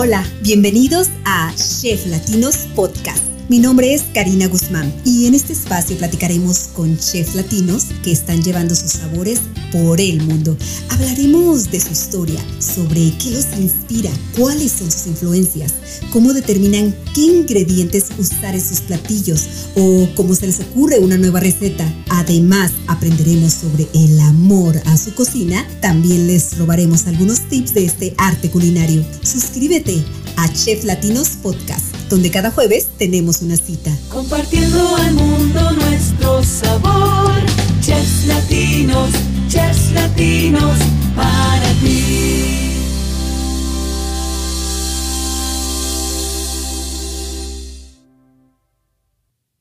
Hola, bienvenidos a Chef Latinos Podcast mi nombre es Karina Guzmán y en este espacio platicaremos con chefs latinos que están llevando sus sabores por el mundo. Hablaremos de su historia, sobre qué los inspira, cuáles son sus influencias, cómo determinan qué ingredientes usar en sus platillos o cómo se les ocurre una nueva receta. Además, aprenderemos sobre el amor a su cocina. También les robaremos algunos tips de este arte culinario. Suscríbete a Chef Latinos Podcast donde cada jueves tenemos una cita. Compartiendo al mundo nuestro sabor, chefs latinos, chefs latinos.